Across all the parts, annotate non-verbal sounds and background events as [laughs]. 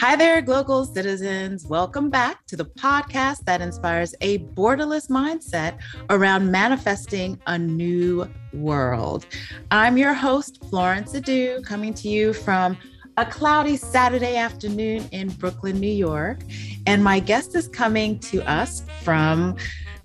Hi there, global citizens. Welcome back to the podcast that inspires a borderless mindset around manifesting a new world. I'm your host, Florence Adu, coming to you from a cloudy Saturday afternoon in Brooklyn, New York. And my guest is coming to us from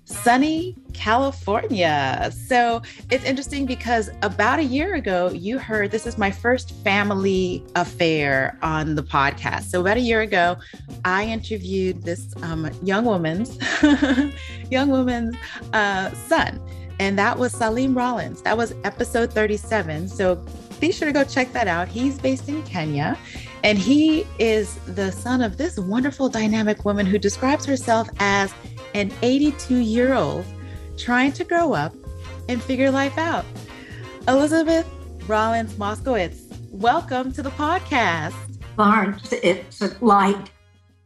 sunny California. So it's interesting because about a year ago, you heard this is my first family affair on the podcast. So about a year ago, I interviewed this um, young woman's [laughs] young woman's uh, son, and that was Salim Rollins. That was episode 37. So be sure to go check that out. He's based in Kenya. And he is the son of this wonderful dynamic woman who describes herself as an 82 year old trying to grow up and figure life out. Elizabeth Rollins Moskowitz, welcome to the podcast. Barnes, it's a light.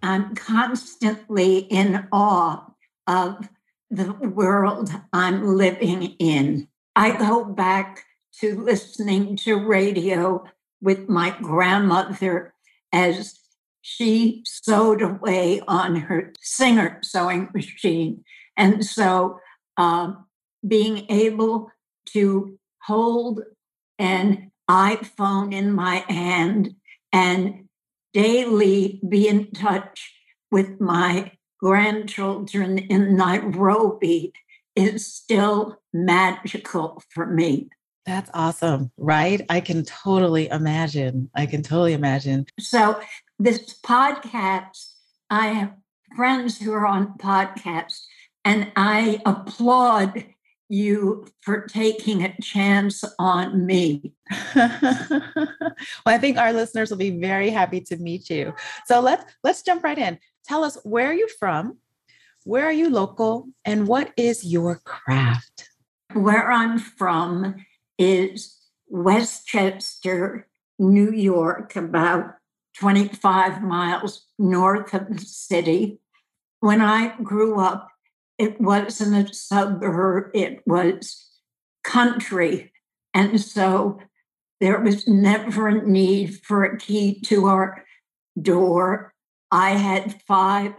I'm constantly in awe of the world I'm living in. I go back to listening to radio with my grandmother as she sewed away on her Singer sewing machine. And so um, being able to hold an iPhone in my hand and daily be in touch with my grandchildren in Nairobi is still magical for me. That's awesome, right? I can totally imagine. I can totally imagine. So, this podcast, I have friends who are on podcasts, and I applaud you for taking a chance on me. [laughs] well, I think our listeners will be very happy to meet you. So let's let's jump right in. Tell us where are you from? Where are you local? And what is your craft? Where I'm from is Westchester, New York, about 25 miles north of the city. When I grew up, it wasn't a suburb, it was country. And so there was never a need for a key to our door. I had five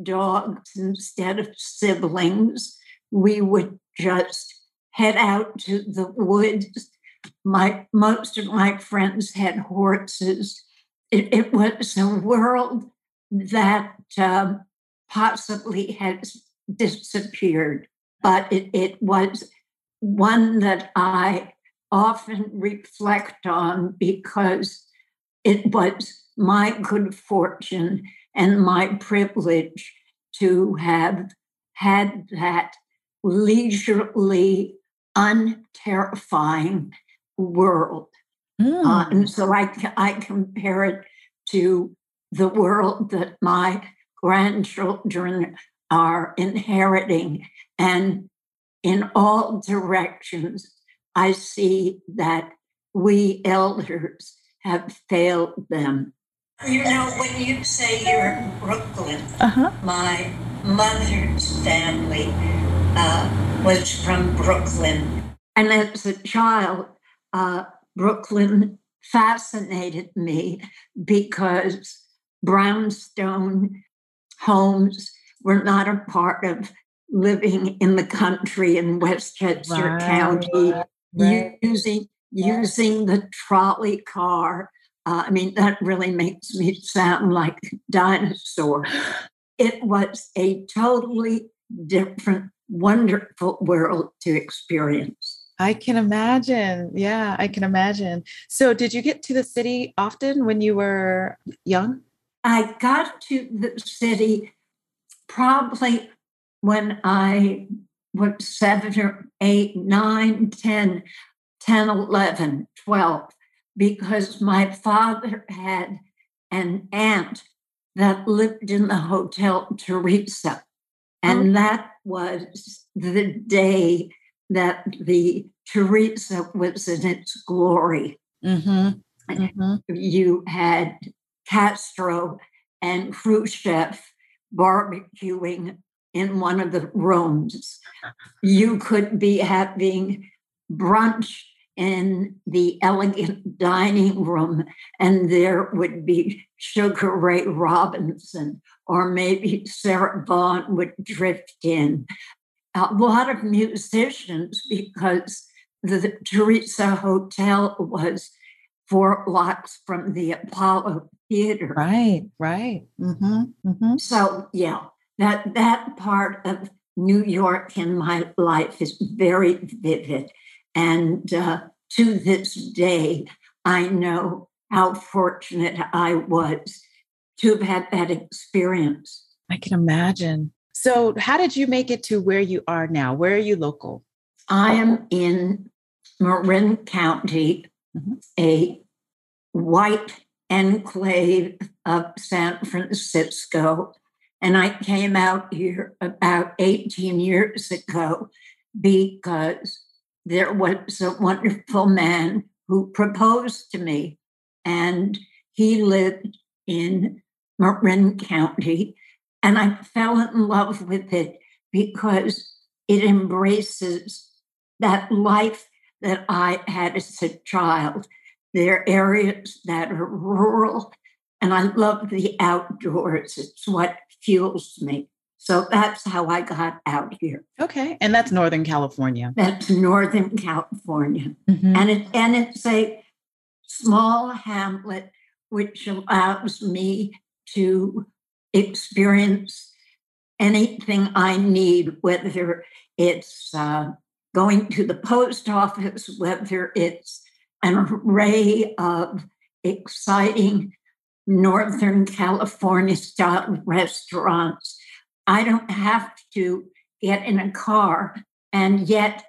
dogs instead of siblings. We would just head out to the woods. My most of my friends had horses. It, it was a world that um, possibly has disappeared, but it, it was one that I often reflect on because it was my good fortune and my privilege to have had that leisurely unterrifying world. Mm. Uh, and so I, I compare it to the world that my grandchildren are inheriting. And in all directions, I see that we elders have failed them. You know, when you say you're in Brooklyn, uh-huh. my mother's family uh, was from Brooklyn. And as a child, uh, Brooklyn fascinated me because brownstone homes were not a part of living in the country in Westchester right, County, right. using using the trolley car. Uh, I mean, that really makes me sound like a dinosaur. It was a totally different wonderful world to experience. I can imagine. Yeah, I can imagine. So, did you get to the city often when you were young? I got to the city probably when I was seven or eight, nine, 10, 10, 11, 12, because my father had an aunt that lived in the Hotel Theresa. And oh. that was the day that the Theresa was in its glory. Mm-hmm. Mm-hmm. You had Castro and Khrushchev barbecuing in one of the rooms. You could be having brunch in the elegant dining room, and there would be Sugar Ray Robinson, or maybe Sarah Vaughan would drift in. A lot of musicians, because the Theresa Hotel was four blocks from the Apollo Theater. Right, right. Mm-hmm, mm-hmm. So, yeah, that that part of New York in my life is very vivid. And uh, to this day, I know how fortunate I was to have had that experience. I can imagine. So, how did you make it to where you are now? Where are you local? I am in Marin County, mm-hmm. a white enclave of San Francisco. And I came out here about 18 years ago because there was a wonderful man who proposed to me, and he lived in Marin County. And I fell in love with it because it embraces that life that I had as a child. There are areas that are rural, and I love the outdoors. It's what fuels me. So that's how I got out here. Okay, and that's Northern California. That's Northern California, mm-hmm. and it and it's a small hamlet which allows me to experience anything I need, whether it's uh, going to the post office, whether it's an array of exciting Northern California style restaurants. I don't have to get in a car, and yet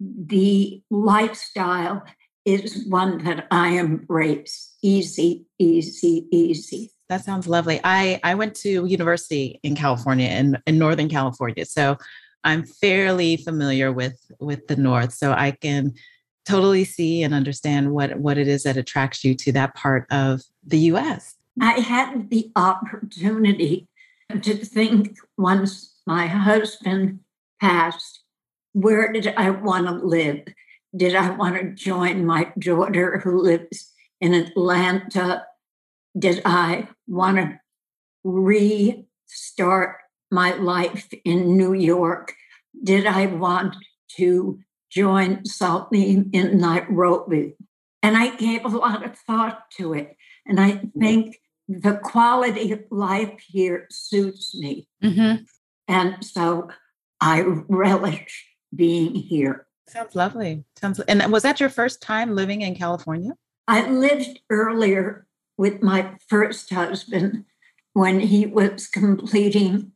the lifestyle is one that I embrace. Easy, easy, easy. That sounds lovely. I, I went to university in California in, in Northern California. So I'm fairly familiar with with the North. So I can totally see and understand what what it is that attracts you to that part of the US. I had the opportunity to think once my husband passed, where did I want to live? Did I want to join my daughter who lives in Atlanta? Did I want to restart my life in New York? Did I want to join Salim in Nairobi? And I gave a lot of thought to it. And I think the quality of life here suits me. Mm-hmm. And so I relish being here. Sounds lovely. Sounds and was that your first time living in California? I lived earlier with my first husband when he was completing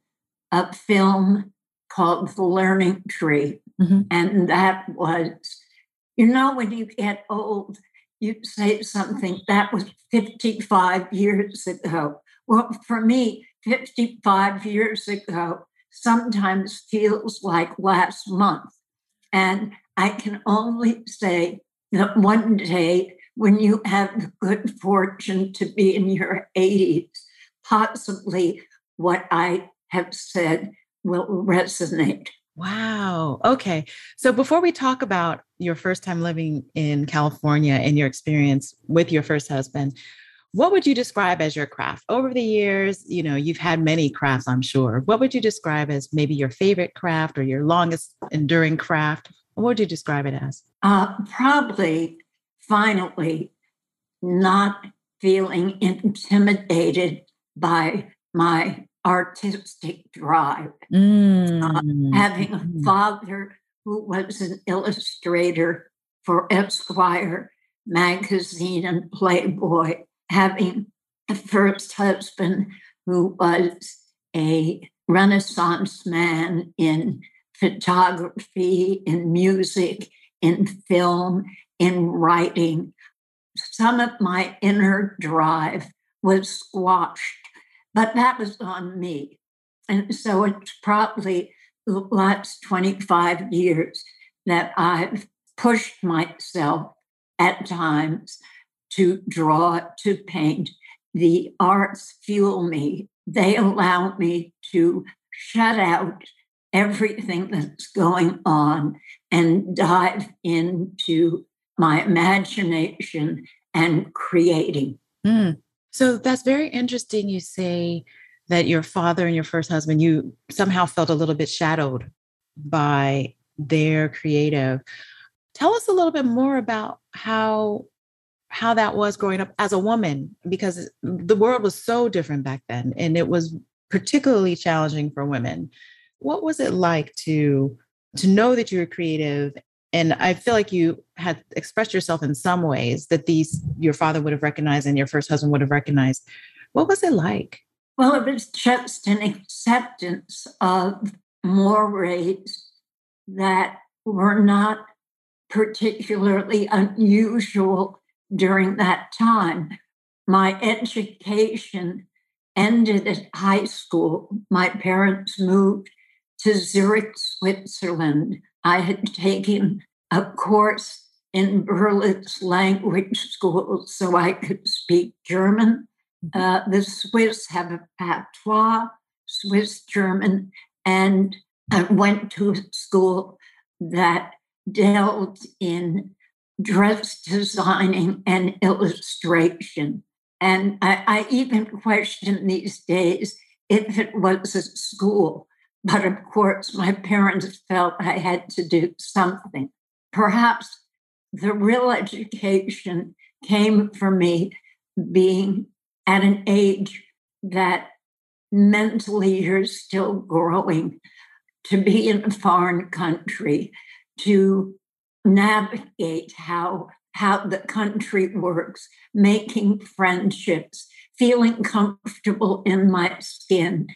a film called The Learning Tree. Mm-hmm. And that was, you know, when you get old, you say something that was 55 years ago. Well, for me, 55 years ago sometimes feels like last month. And I can only say that one day, when you have the good fortune to be in your 80s, possibly what I have said will resonate. Wow. Okay. So before we talk about your first time living in California and your experience with your first husband, what would you describe as your craft? Over the years, you know, you've had many crafts, I'm sure. What would you describe as maybe your favorite craft or your longest enduring craft? What would you describe it as? Uh, probably, finally, not feeling intimidated by my artistic drive. Mm. Uh, having a mm. father who was an illustrator for Esquire magazine and Playboy, having a first husband who was a Renaissance man in photography, in music, in film, in writing. Some of my inner drive was squashed but that was on me. And so it's probably the last 25 years that I've pushed myself at times to draw, to paint. The arts fuel me. They allow me to shut out everything that's going on and dive into my imagination and creating. Mm. So that's very interesting. You say that your father and your first husband, you somehow felt a little bit shadowed by their creative. Tell us a little bit more about how how that was growing up as a woman because the world was so different back then and it was particularly challenging for women what was it like to to know that you were creative and i feel like you had expressed yourself in some ways that these your father would have recognized and your first husband would have recognized what was it like well it was just an acceptance of mores that were not particularly unusual during that time. My education ended at high school. My parents moved to Zurich, Switzerland. I had taken a course in Berlitz language school so I could speak German. Mm-hmm. Uh, the Swiss have a patois, Swiss German, and I went to a school that dealt in dress designing and illustration. And I, I, even question these days if it was a school. But of course, my parents felt I had to do something. Perhaps the real education came for me being at an age that mentally you're still growing to be in a foreign country, to navigate how how the country works, making friendships, feeling comfortable in my skin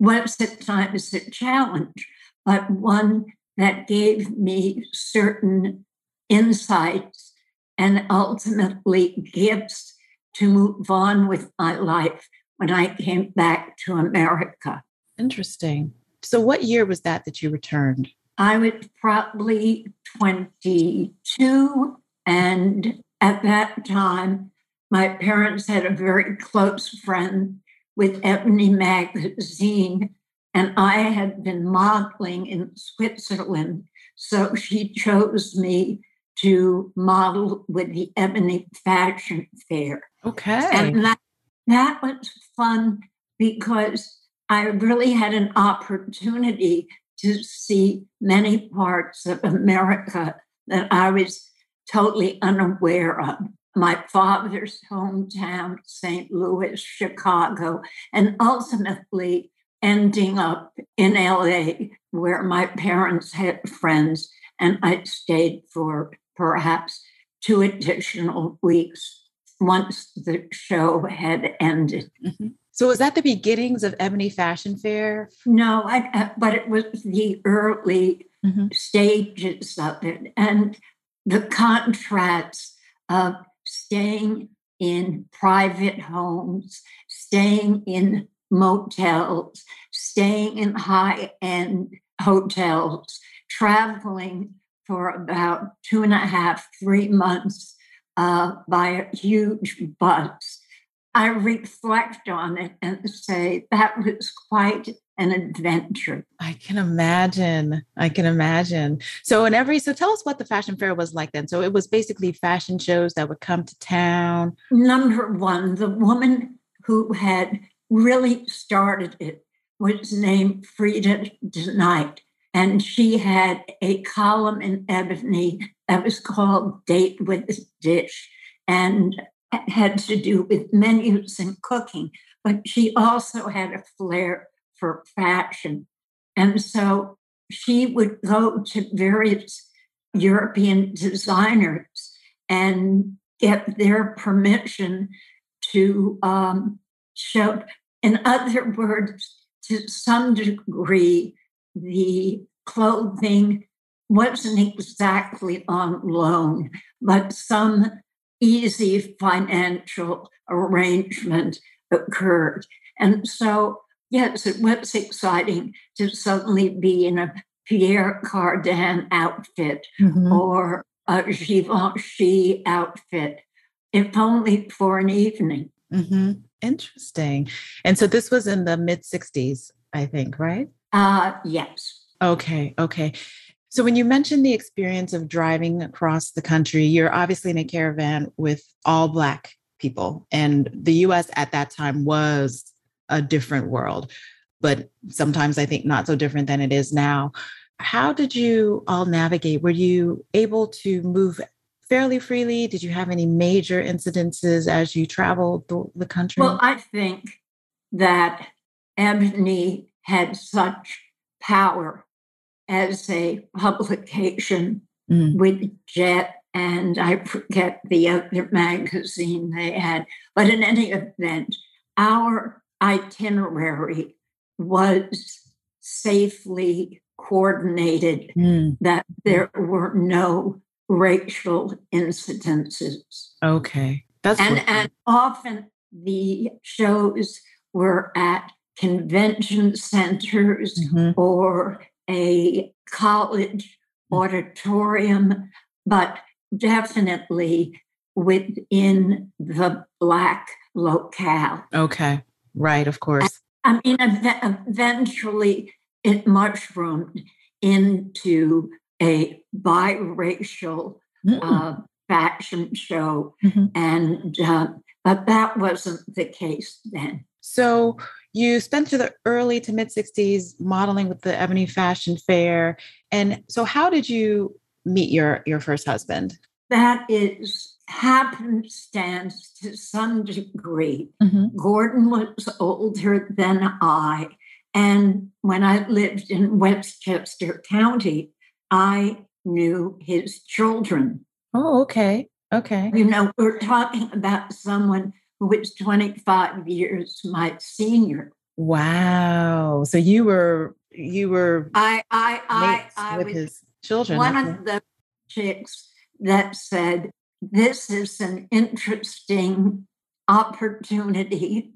was at times a challenge, but one that gave me certain insights and ultimately gifts to move on with my life when I came back to America. Interesting. So, what year was that that you returned? I was probably 22. And at that time, my parents had a very close friend with Ebony Magazine, and I had been modeling in Switzerland. So she chose me to model with the Ebony Fashion Fair. Okay. And that, that was fun because I really had an opportunity to see many parts of America that I was totally unaware of. My father's hometown, St. Louis, Chicago, and ultimately ending up in LA, where my parents had friends, and I stayed for perhaps two additional weeks once the show had ended. Mm-hmm. So was that the beginnings of Ebony Fashion Fair? No, I, uh, but it was the early mm-hmm. stages of it and the contrasts of staying in private homes, staying in motels, staying in high end hotels, traveling for about two and a half, three months uh, by a huge bus. I reflect on it and say that was quite an adventure. I can imagine. I can imagine. So, in every, so tell us what the fashion fair was like then. So, it was basically fashion shows that would come to town. Number one, the woman who had really started it was named Freda DeKnight. And she had a column in Ebony that was called Date with the Dish. And had to do with menus and cooking, but she also had a flair for fashion. And so she would go to various European designers and get their permission to um, show. In other words, to some degree, the clothing wasn't exactly on loan, but some easy financial arrangement occurred. And so, yes, it was exciting to suddenly be in a Pierre Cardin outfit mm-hmm. or a Givenchy outfit, if only for an evening. Mm-hmm. Interesting. And so this was in the mid 60s, I think, right? Uh, yes. Okay. Okay. So, when you mentioned the experience of driving across the country, you're obviously in a caravan with all Black people. And the US at that time was a different world, but sometimes I think not so different than it is now. How did you all navigate? Were you able to move fairly freely? Did you have any major incidences as you traveled the, the country? Well, I think that Ebony had such power as a publication mm. with Jet and I forget the other magazine they had. But in any event, our itinerary was safely coordinated, mm. that there were no racial incidences. Okay. That's and, and often the shows were at convention centers mm-hmm. or a college mm. auditorium, but definitely within the Black locale. Okay, right, of course. I mean, eventually it mushroomed into a biracial mm. uh, fashion show, mm-hmm. and uh, but that wasn't the case then. So you spent through the early to mid 60s modeling with the Ebony Fashion Fair. And so how did you meet your your first husband? That is happenstance to some degree. Mm-hmm. Gordon was older than I. And when I lived in Westchester County, I knew his children. Oh, okay. Okay. You know, we're talking about someone who was 25 years my senior. Wow. So you were you were I I I, I with his children. One okay. of the chicks that said, This is an interesting opportunity.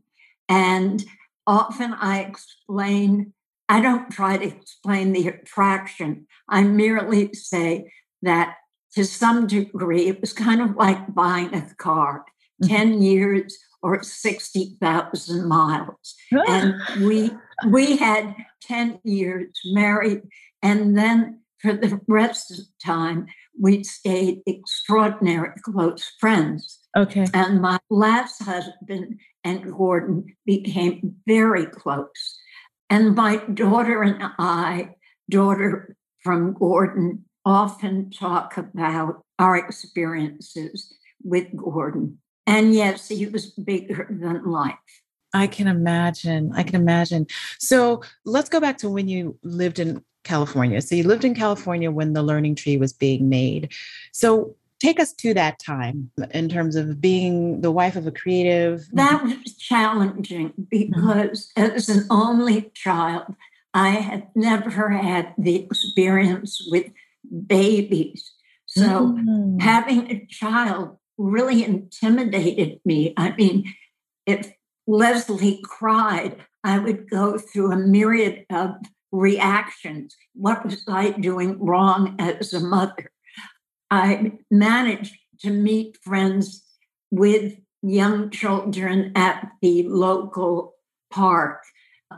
And often I explain, I don't try to explain the attraction. I merely say that to some degree, it was kind of like buying a car mm-hmm. 10 years or 60,000 miles. and we we had 10 years married and then for the rest of the time, we stayed extraordinary close friends. Okay. And my last husband and Gordon became very close. And my daughter and I, daughter from Gordon, often talk about our experiences with Gordon. And yes, he was bigger than life. I can imagine. I can imagine. So let's go back to when you lived in California. So you lived in California when the Learning Tree was being made. So take us to that time in terms of being the wife of a creative. That was challenging because mm-hmm. as an only child, I had never had the experience with babies. So mm-hmm. having a child really intimidated me. I mean, if Leslie cried, I would go through a myriad of reactions. What was I doing wrong as a mother? I managed to meet friends with young children at the local park.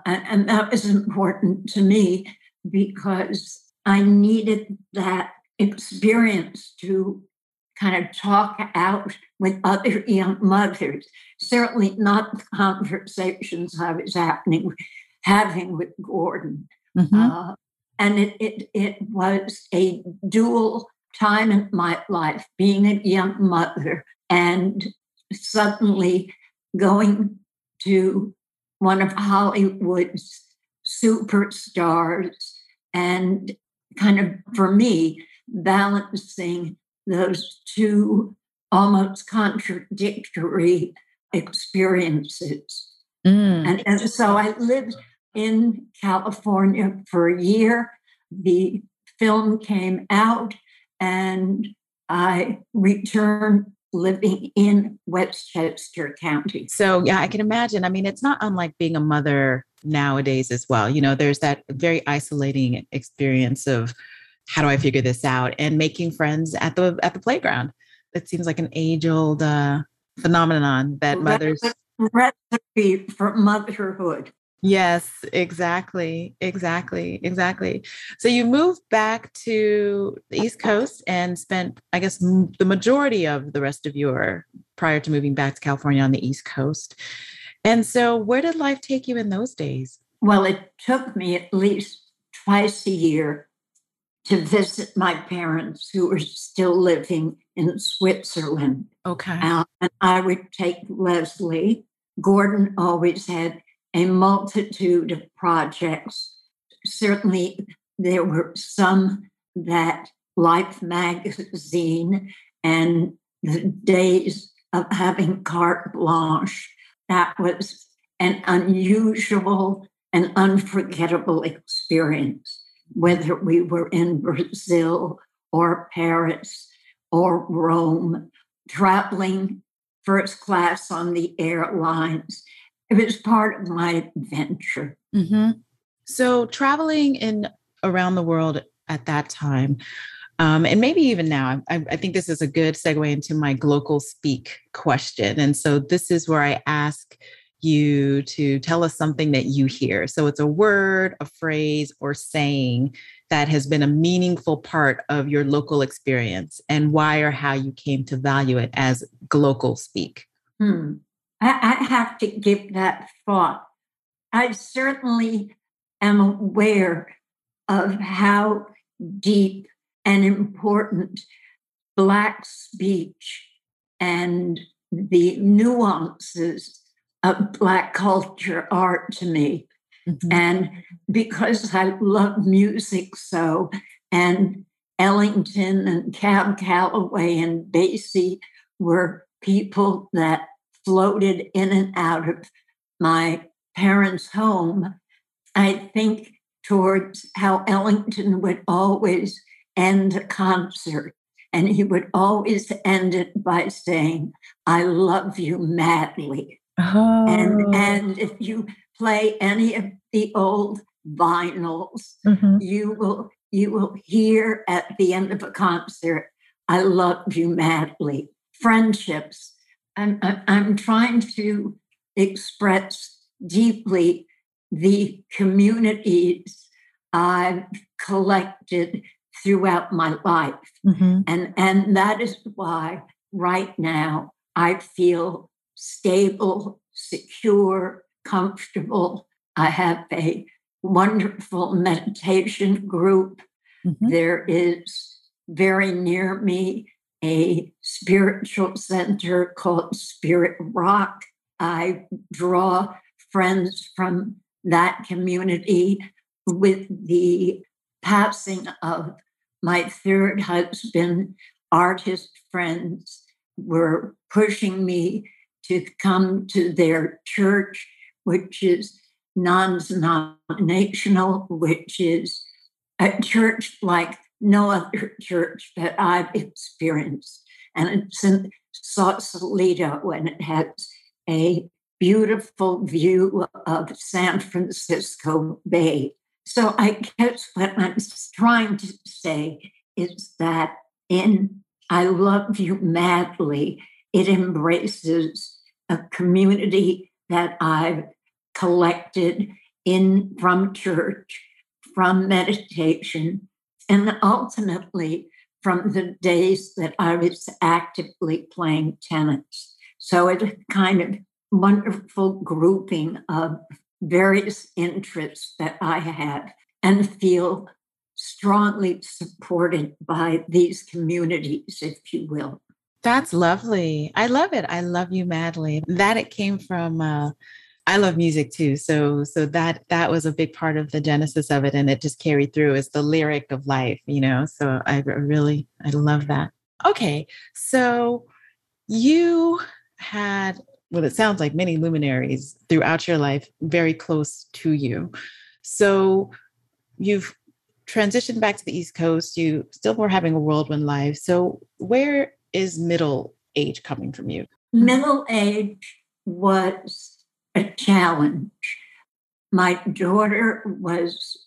And that was important to me because I needed that experience to kind of talk out with other young mothers. Certainly not the conversations I was happening, having with Gordon. Mm-hmm. Uh, and it, it, it was a dual time in my life, being a young mother and suddenly going to one of Hollywood's superstars and kind of, for me, balancing those two almost contradictory experiences. Mm. And, and so I lived in California for a year. The film came out, and I returned living in Westchester County. So, yeah, I can imagine. I mean, it's not unlike being a mother nowadays as well. You know, there's that very isolating experience of how do I figure this out and making friends at the at the playground. It seems like an age-old uh, phenomenon that mothers recipe for motherhood. Yes, exactly. Exactly. Exactly. So you moved back to the East Coast and spent, I guess, m- the majority of the rest of your prior to moving back to California on the East Coast. And so, where did life take you in those days? Well, it took me at least twice a year to visit my parents who were still living in Switzerland. Okay. Uh, and I would take Leslie. Gordon always had a multitude of projects. Certainly, there were some that Life magazine and the days of having carte blanche, that was an unusual and unforgettable experience, whether we were in Brazil or Paris or Rome, traveling first class on the airlines it was part of my adventure. Mm-hmm. So traveling in around the world at that time, um, and maybe even now, I, I, think this is a good segue into my global speak question. And so this is where I ask you to tell us something that you hear. So it's a word, a phrase, or saying that has been a meaningful part of your local experience and why or how you came to value it as global speak. Hmm. I, I have to give that thought. I certainly am aware of how deep and important Black speech and the nuances of Black culture are to me. Mm-hmm. And because I love music so, and Ellington and Cab Calloway and Basie were people that floated in and out of my parents' home, I think towards how Ellington would always end a concert. And he would always end it by saying, I love you madly. Oh. And, and if you play any of the old vinyls, mm-hmm. you will you will hear at the end of a concert, I love you madly. Friendships, I'm, I'm trying to express deeply the communities I've collected throughout my life. Mm-hmm. And, and that is why right now I feel stable, secure, comfortable. I have a wonderful meditation group. Mm-hmm. There is very near me a spiritual center called Spirit Rock. I draw friends from that community with the passing of my third husband, artist friends were pushing me to come to their church, which is non denominational, which is a church like no other church that I've experienced. And it's in Sausalito, and it has a beautiful view of San Francisco Bay. So I guess what I'm trying to say is that in I Love You Madly, it embraces a community that I've collected in from church, from meditation, and ultimately from the days that I was actively playing tennis. So it's a kind of wonderful grouping of various interests that I have and feel strongly supported by these communities, if you will. That's lovely. I love it. I love you madly. That it came from uh, I love music too. So so that that was a big part of the genesis of it and it just carried through as the lyric of life, you know. So I really I love that. Okay. So you had well it sounds like many luminaries throughout your life very close to you. So you've transitioned back to the East Coast. You still were having a whirlwind life. So where is middle age coming from you? Middle age was a challenge. My daughter was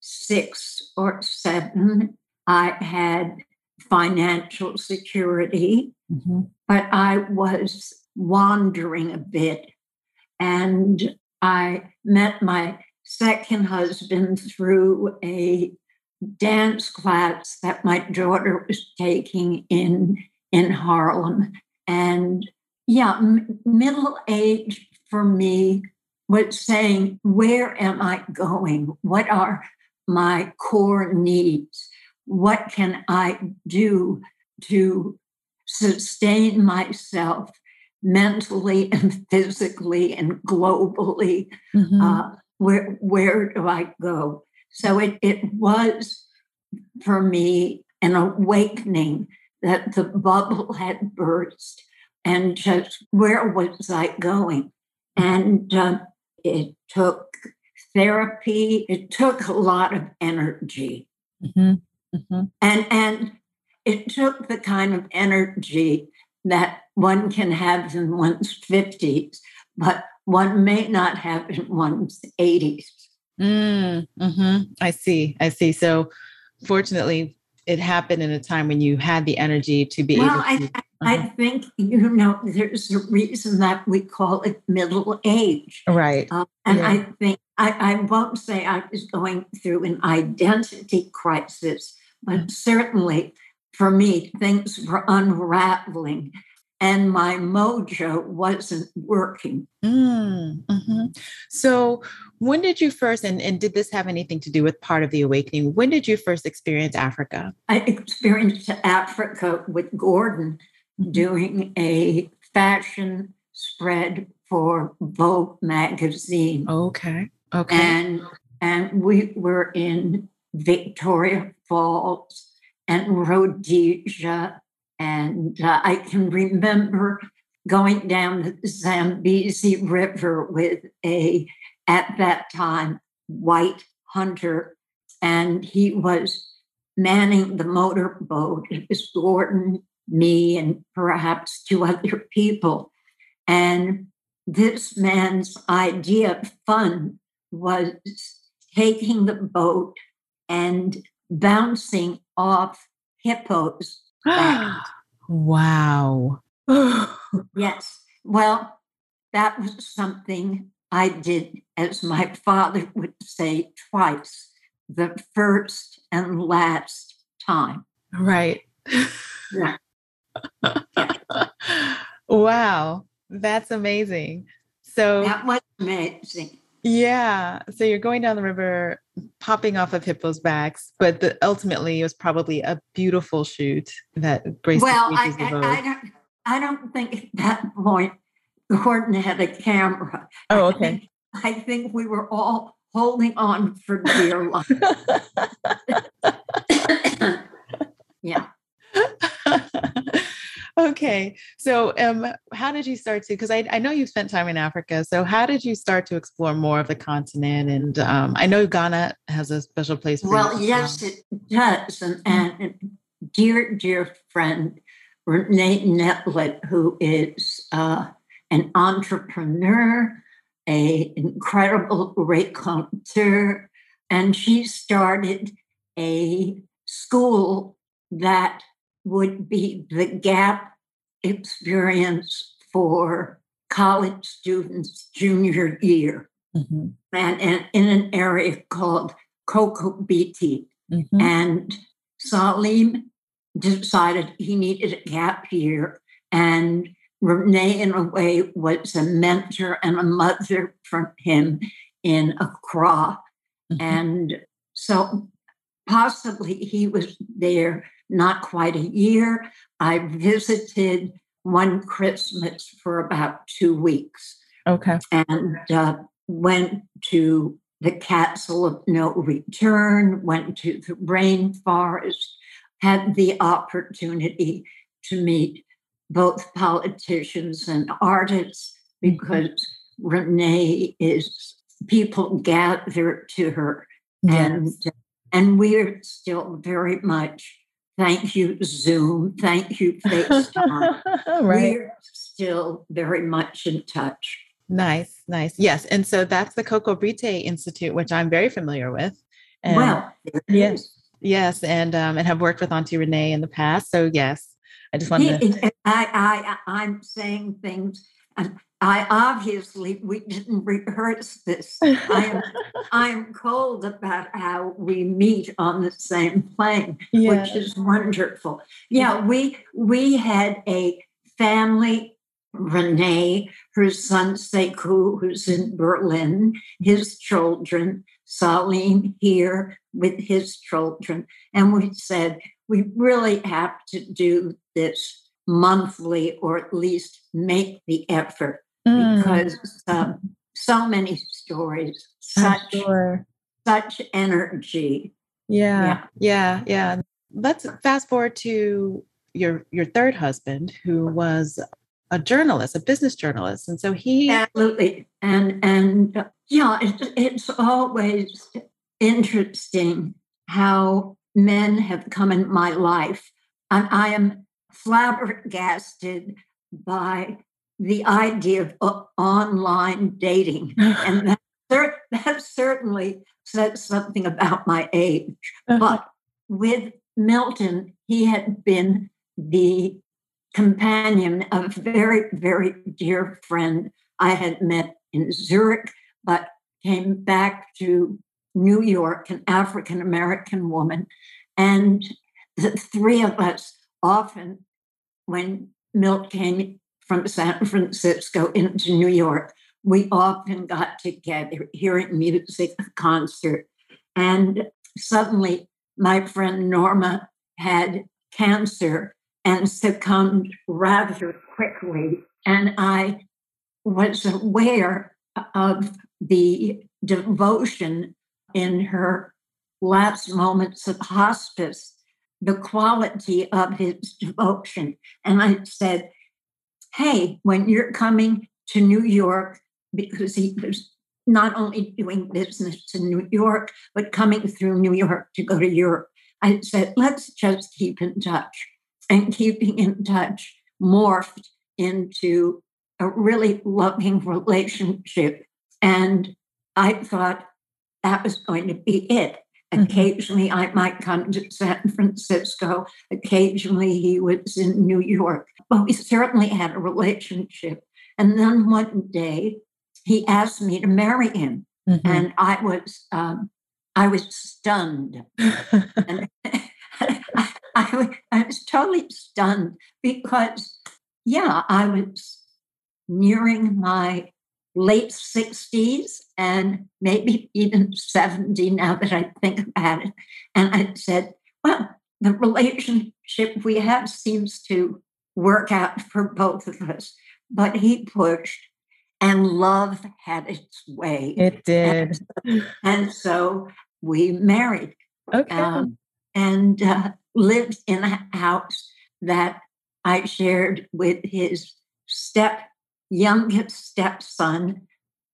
six or seven. I had financial security, mm-hmm. but I was wandering a bit. And I met my second husband through a dance class that my daughter was taking in in Harlem. And yeah, m- middle age for me was saying, where am I going? What are my core needs? What can I do to sustain myself mentally and physically and globally? Mm-hmm. Uh, where where do I go? So it it was for me an awakening that the bubble had burst and just where was I going? And uh, it took therapy, it took a lot of energy. Mm-hmm. Mm-hmm. And, and it took the kind of energy that one can have in one's 50s, but one may not have in one's 80s. Mm, hmm I see. I see. So, fortunately, it happened in a time when you had the energy to be well, able to. I, I uh-huh. think, you know, there's a reason that we call it middle age. Right. Uh, and yeah. I think, I, I won't say I was going through an identity crisis, but mm-hmm. certainly for me, things were unraveling and my mojo wasn't working. Mm, mm-hmm. So, when did you first, and, and did this have anything to do with part of the awakening? When did you first experience Africa? I experienced Africa with Gordon. Doing a fashion spread for Vogue magazine. Okay. Okay. And and we were in Victoria Falls and Rhodesia and uh, I can remember going down the Zambezi River with a, at that time, white hunter, and he was manning the motorboat. It was Gordon, me, and perhaps two [laughs] other people. And this man's idea of fun was taking the boat and bouncing off hippos [gasps] wow. [sighs] yes. Well, that was something I did, as my father would say, twice the first and last time. Right. Yeah. Wow. That's amazing. So that was amazing. Yeah. So you're going down the river, popping off of hippos' backs, but the, ultimately it was probably a beautiful shoot that Grace. well, I, I, I, don't, I don't think at that point Gordon had a camera. Oh, okay. I think, I think we were all holding on for dear life. [laughs] yeah. Okay. So, um, how did you start to? Because I, I know you spent time in Africa. So, how did you start to explore more of the continent? And um, I know Ghana has a special place. For well, you. yes, it does. And, and dear, dear friend Renee Neblett, who is uh, an entrepreneur, a incredible raconteur, and she started a school that would be the gap experience for college students junior year mm-hmm. and, and in an area called Kokrobite. Mm-hmm. And Salim decided he needed a gap year. And Renee, in a way, was a mentor and a mother for him in Accra. Mm-hmm. And so possibly he was there not quite a year. I visited one Christmas for about two weeks. Okay. And uh, went to the Castle of No Return, went to the rainforest, had the opportunity to meet both politicians and artists mm-hmm. because Renee is people gather to her yes. and and we're still very much Thank you, Zoom. Thank you, [laughs] FaceTime. right. We're still very much in touch. Nice, nice. Yes. And so that's the Kokrobite Institute, which I'm very familiar with. And well, yes. Is. Yes. And um, and have worked with Auntie Renee in the past. So yes. I just wanted to I, I I'm saying things I obviously we didn't rehearse this. I am [laughs] I am cold about how we meet on the same plane, yeah. which is wonderful. Yeah, we we had a family. Renee, her son Sekou, who's in Berlin, his children, Salim here with his children. And we said, we really have to do this monthly or at least make the effort mm. because um, so many stories, such, sure. such energy. Yeah, yeah, yeah, yeah. Let's fast forward to your your third husband, who was a journalist, a business journalist, and so he absolutely and and uh, yeah, it, it's always interesting how men have come in my life, and I am flabbergasted by the idea of uh, online dating. and [laughs] that, that certainly says something about my age. Uh-huh. But with Milton, he had been the companion of a very, very dear friend I had met in Zurich, but came back to New York, an African American woman. And the three of us often, when Milt came from San Francisco into New York, we often got together hearing music, concert. And suddenly, my friend Norma had cancer and succumbed rather quickly. And I was aware of the devotion in her last moments of hospice, the quality of his devotion. And I said, Hey, when you're coming to New York, because he was not only doing business in New York, but coming through New York to go to Europe, I said, let's just keep in touch. And keeping in touch morphed into a really loving relationship. And I thought that was going to be it. Mm-hmm. Occasionally, I might come to San Francisco. Occasionally, he was in New York. But we certainly had a relationship. And then one day, he asked me to marry him, mm-hmm. and I was um, I was stunned. [laughs] and [laughs] I, I, I was totally stunned because, yeah, I was nearing my late 60s and maybe even 70 now that I think about it. And I said, well, the relationship we have seems to work out for both of us. But he pushed, and love had its way. It did. And, and so we married. Okay. Um, and uh, lived in a house that I shared with his step youngest stepson,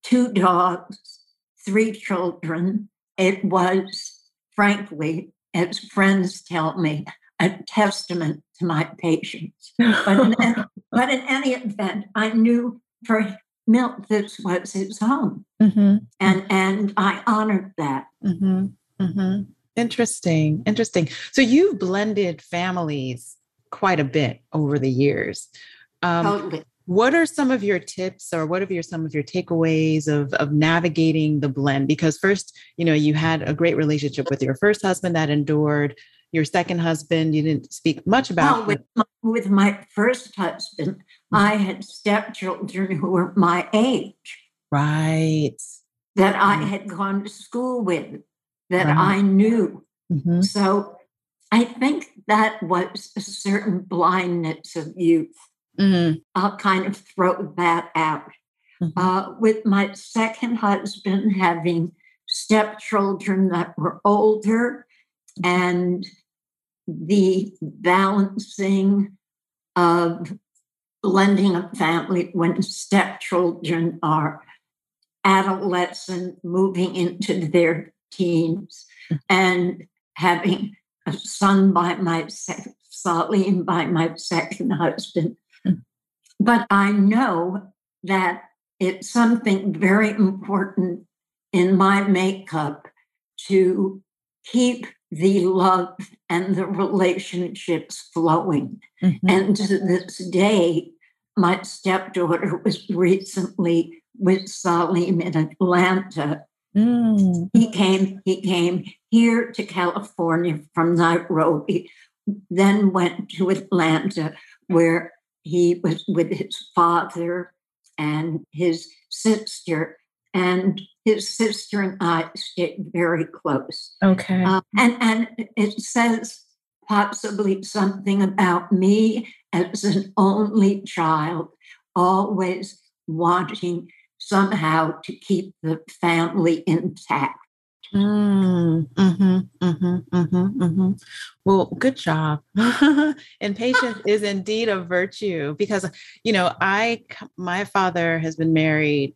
two dogs, three children. It was, frankly, as friends tell me, a testament to my patience. But in, any, [laughs] but in any event, I knew for Milt this was his home, mm-hmm. and and I honored that. Mm-hmm. Mm-hmm. Interesting, interesting. So you've blended families quite a bit over the years. Um, totally what are some of your tips or what are your some of your takeaways of of navigating the blend? Because first you know you had a great relationship with your first husband that endured. Your second husband you didn't speak much about well, with, my, with my first husband i had stepchildren who were my age. Right. That i mm-hmm. had gone to school with that right. i knew. Mm-hmm. so i think that was a certain blindness of youth Mm-hmm. I'll kind of throw that out. Mm-hmm. Uh, with my second husband having stepchildren that were older and the balancing of blending a family when stepchildren are adolescent, moving into their teens, mm-hmm. and having a son by my Salim by my second husband but I know that it's something very important in my makeup to keep the love and the relationships flowing. Mm-hmm. And to this day, my stepdaughter was recently with Salim in Atlanta. Mm. He came, he came here to California from Nairobi, then went to Atlanta, where he was with his father and his sister. And his sister and I stayed very close. Okay. Uh, and and it says possibly something about me as an only child, always wanting somehow to keep the family intact. Mm, mm-hmm, mm-hmm, mm-hmm, mm-hmm. Well, good job. [laughs] and patience is indeed a virtue because, you know, I, my father has been married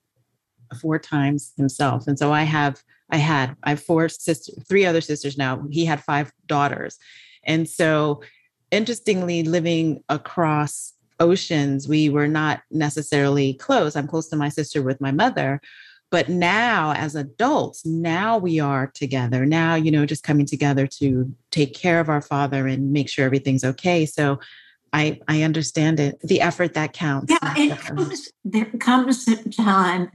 four times himself. And so I have, I had, I have four sisters, three other sisters now. He had five daughters. And so, interestingly, living across oceans, we were not necessarily close. I'm close to my sister with my mother. But now, as adults, now we are together. Now, you know, just coming together to take care of our father and make sure everything's okay. So, I I understand it. The effort that counts. Yeah, it comes, there comes a time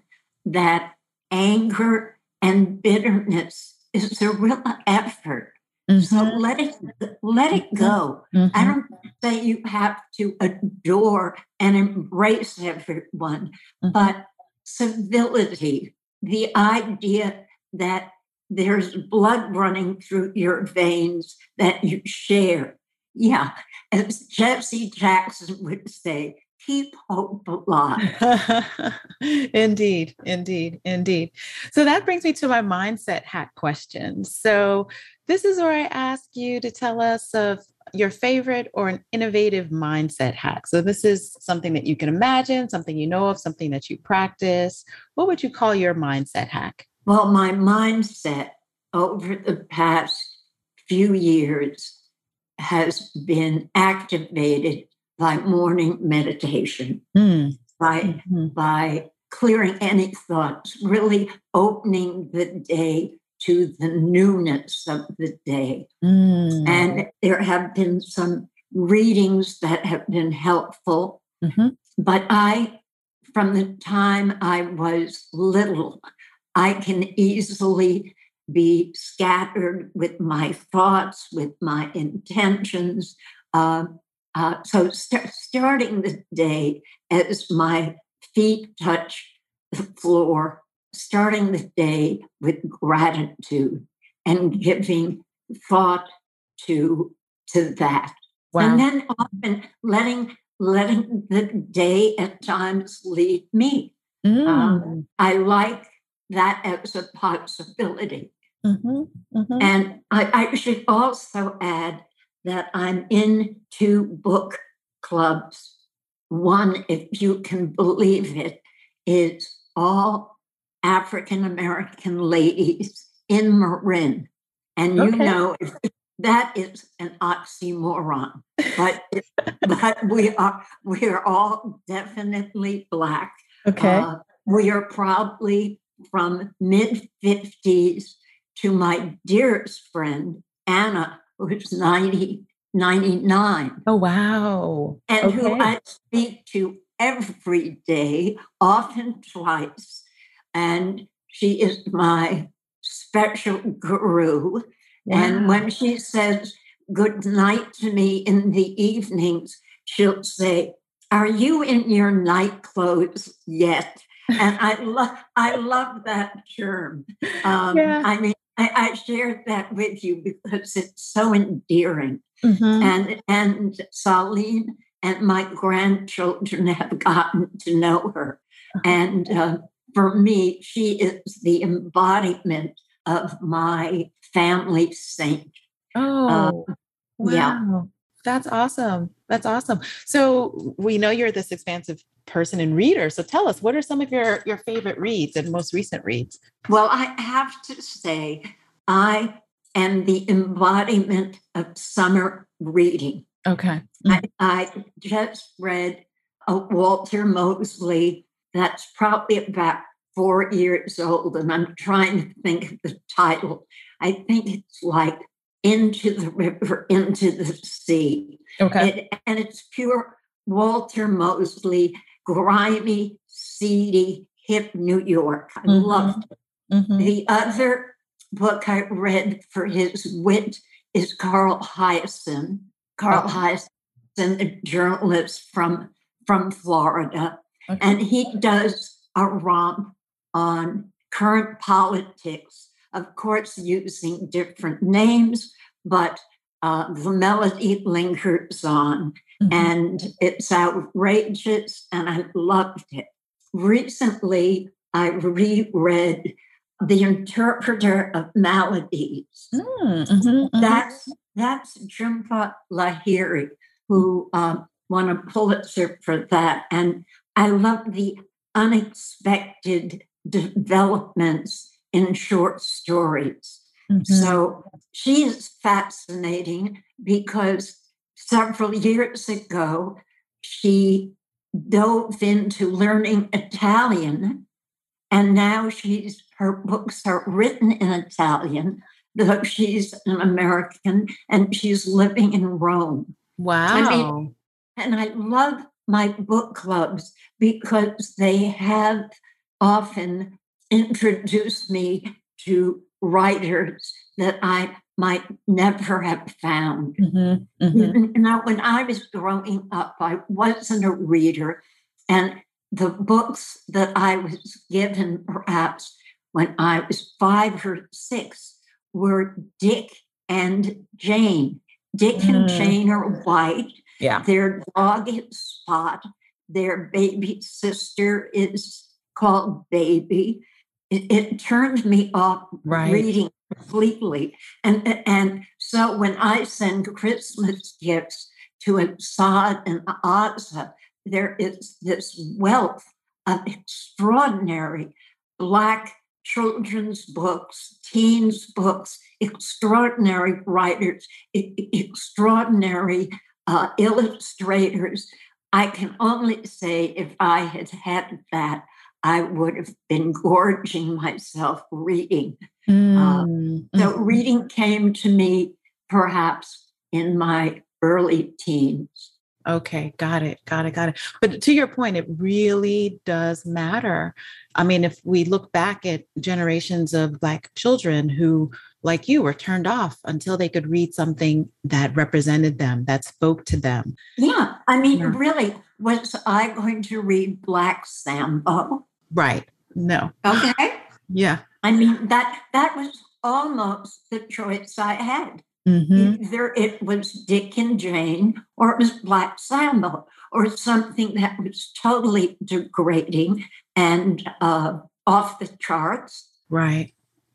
that anger and bitterness is a real effort Mm-hmm. So let it let it mm-hmm. go. Mm-hmm. I don't say you have to adore and embrace everyone, mm-hmm. but civility, the idea that there's blood running through your veins that you share. Yeah, as Jesse Jackson would say, keep hope alive. [laughs] indeed, indeed, indeed. So that brings me to my mindset hack question. So this is where I ask you to tell us of your favorite or an innovative mindset hack. So this is something that you can imagine, something you know of, something that you practice. What would you call your mindset hack? Well, my mindset over the past few years has been activated by morning meditation, mm. by, mm-hmm. by clearing any thoughts, really opening the day to the newness of the day. Mm. And there have been some readings that have been helpful. Mm-hmm. But I, from the time I was little, I can easily be scattered with my thoughts, with my intentions. Uh, uh, so st- starting the day as my feet touch the floor, starting the day with gratitude and giving thought to to that. Wow. And then often letting letting the day at times lead me. Mm. Um, I like that as a possibility. Mm-hmm, mm-hmm. And I, I should also add that I'm in two book clubs. One, if you can believe it, is all African American ladies in Marin. And you okay. know, that is an oxymoron, but [laughs] but we are we are all definitely black. Okay, uh, we are probably from mid fifties to my dearest friend Anna, who's 90, 99. Oh, wow. And okay. who I speak to every day, often twice. And she is my special guru. Wow. And when she says good night to me in the evenings, she'll say, Are you in your night clothes yet? and I love I love that term. Um, yeah. I mean, I, I shared that with you because it's so endearing. Mm-hmm. And and Salim and my grandchildren have gotten to know her. Uh-huh. And uh, for me, she is the embodiment of my family saint. Oh, uh, wow. yeah. That's awesome. That's awesome. So we know you're this expansive person and reader. So tell us, what are some of your, your favorite reads and most recent reads? Well, I have to say, I am the embodiment of summer reading. Okay. I, I, just read a Walter Mosley that's probably about four years old, and I'm trying to think of the title. I think it's like Into the River, Into the Sea. Okay. It, and it's pure Walter Mosley, grimy, seedy, hip New York. I mm-hmm. loved it. Mm-hmm. The other book I read for his wit is Carl Hiaasen. Carl oh. Hiaasen, a journalist from, from Florida. Okay. And he does a romp on current politics, of course, using different names, but uh, the melody lingers on mm-hmm. and it's outrageous, and I loved it. Recently, I reread The Interpreter of Maladies. Mm, mm-hmm, mm-hmm. That's, that's Jhumpa Lahiri, who um, won a Pulitzer for that. And I love the unexpected developments in short stories. Mm-hmm. So she is fascinating because several years ago, she dove into learning Italian. And now she's her books are written in Italian, though she's an American and she's living in Rome. Wow. I mean, and I love my book clubs because they have often introduced me to writers that I might never have found. Mm-hmm, mm-hmm. Now, when I was growing up, I wasn't a reader, and the books that I was given, perhaps when I was five or six, were Dick and Jane. Dick mm. and Jane are white. Yeah. Their dog is Spot. Their baby sister is called Baby. It, it turned me off right. reading completely. And, and so when I send Christmas gifts to Assad and Aza, there is this wealth of extraordinary Black children's books, teens' books, extraordinary writers, extraordinary uh, illustrators. I can only say if I had had that, I would have been gorging myself reading. Mm. Um, so mm-hmm. reading came to me perhaps in my early teens. Okay, got it, got it, got it. But to your point, it really does matter. I mean, if we look back at generations of Black children who, like you, were turned off until they could read something that represented them, that spoke to them. Yeah, I mean, yeah. really, was I going to read Black Sambo? Right. No. Okay. Yeah. I mean that that was almost the choice I had. Mm-hmm. Either it was Dick and Jane or it was Black Sambo or something that was totally degrading and uh, off the charts. Right,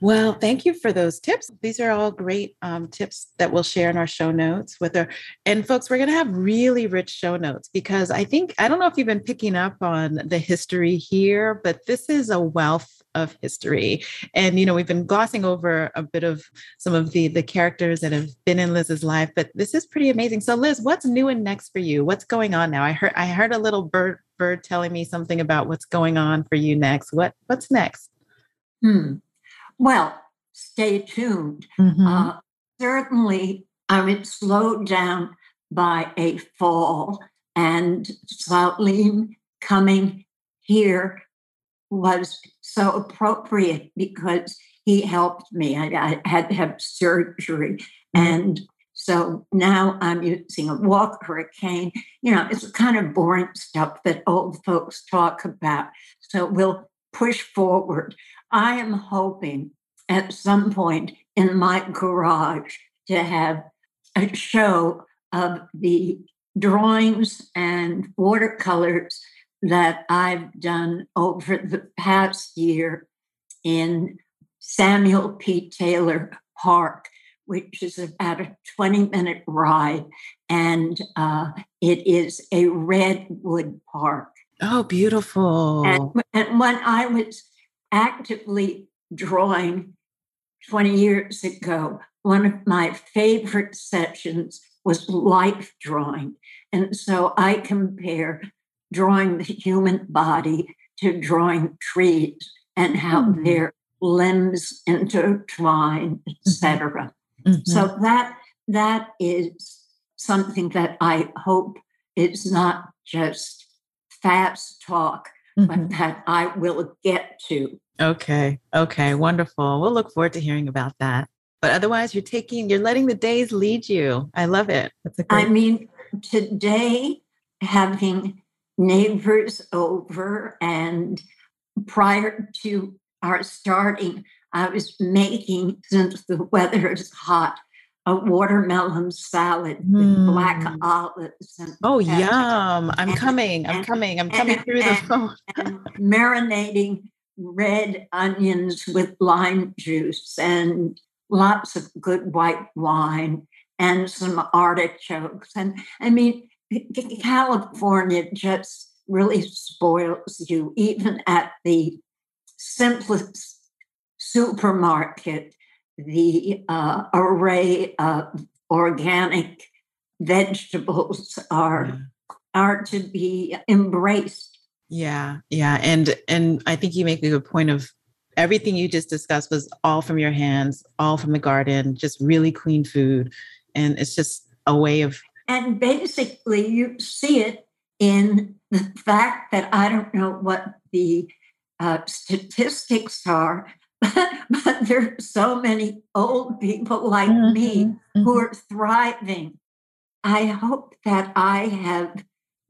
Well, thank you for those tips. These are all great um, tips that we'll share in our show notes with our and folks. We're going to have really rich show notes because I think I don't know if you've been picking up on the history here, but this is a wealth of history. And you know, we've been glossing over a bit of some of the the characters that have been in Liz's life, but this is pretty amazing. So, Liz, what's new and next for you? What's going on now? I heard I heard a little bird bird telling me something about what's going on for you next. What what's next? Hmm. Well, stay tuned. Mm-hmm. Uh, certainly, I was slowed down by a fall, and Salim coming here was so appropriate because he helped me. I, I had to have surgery, mm-hmm. and so now I'm using a walker, a cane. You know, it's kind of boring stuff that old folks talk about. So we'll push forward. I am hoping at some point in my garage to have a show of the drawings and watercolors that I've done over the past year in Samuel P. Taylor Park, which is about a 20 minute ride. And uh, it is a redwood park. Oh, beautiful. And, and when I was actively drawing 20 years ago, one of my favorite sessions was life drawing. And so I compare drawing the human body to drawing trees and how mm-hmm. their limbs intertwine, etc. Mm-hmm. So that that is something that I hope is not just fast talk, mm-hmm. but that I will get to. Okay. Okay. Wonderful. We'll look forward to hearing about that. But otherwise, you're taking, you're letting the days lead you. I love it. That's a great- I mean, today, having neighbors over and prior to our starting, I was making, since the weather is hot, a watermelon salad mm. with black hmm. olives. And oh, yum. I'm and, coming. I'm and, coming. I'm coming through the phone. marinating red onions with lime juice and lots of good white wine and some artichokes. And I mean, California just really spoils you, even at the simplest supermarket, the uh, array of organic vegetables are yeah. are to be embraced. Yeah, yeah, and and I think you make a good point of everything you just discussed was all from your hands, all from the garden, just really clean food, and it's just a way of. And basically, you see it in the fact that I don't know what the uh, statistics are, [laughs] but there are so many old people like mm-hmm. me mm-hmm. who are thriving. I hope that I have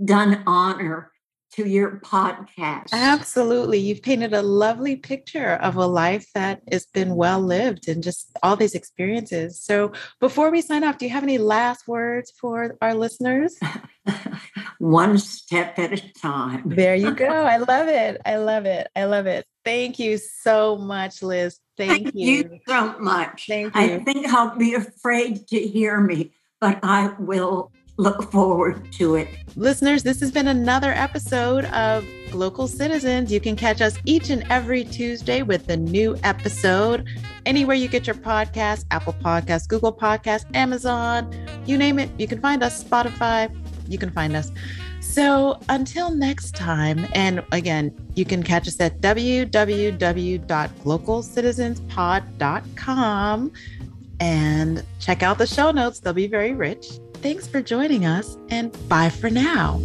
done honor to your podcast. Absolutely. You've painted a lovely picture of a life that has been well lived and just all these experiences. So, before we sign off, do you have any last words for our listeners? [laughs] One step at a time. There you go. [laughs] I love it. I love it. I love it. Thank you so much, Liz. Thank, Thank you. you so much. Thank you. I think I'll be afraid to hear me, but I will look forward to it. Listeners, this has been another episode of Local Citizens. You can catch us each and every Tuesday with a new episode. Anywhere you get your podcast, Apple Podcasts, Google Podcasts, Amazon, you name it, you can find us, Spotify, you can find us. So until next time, and again, you can catch us at www.localcitizenspod.com and check out the show notes. They'll be very rich. Thanks for joining us, and bye for now.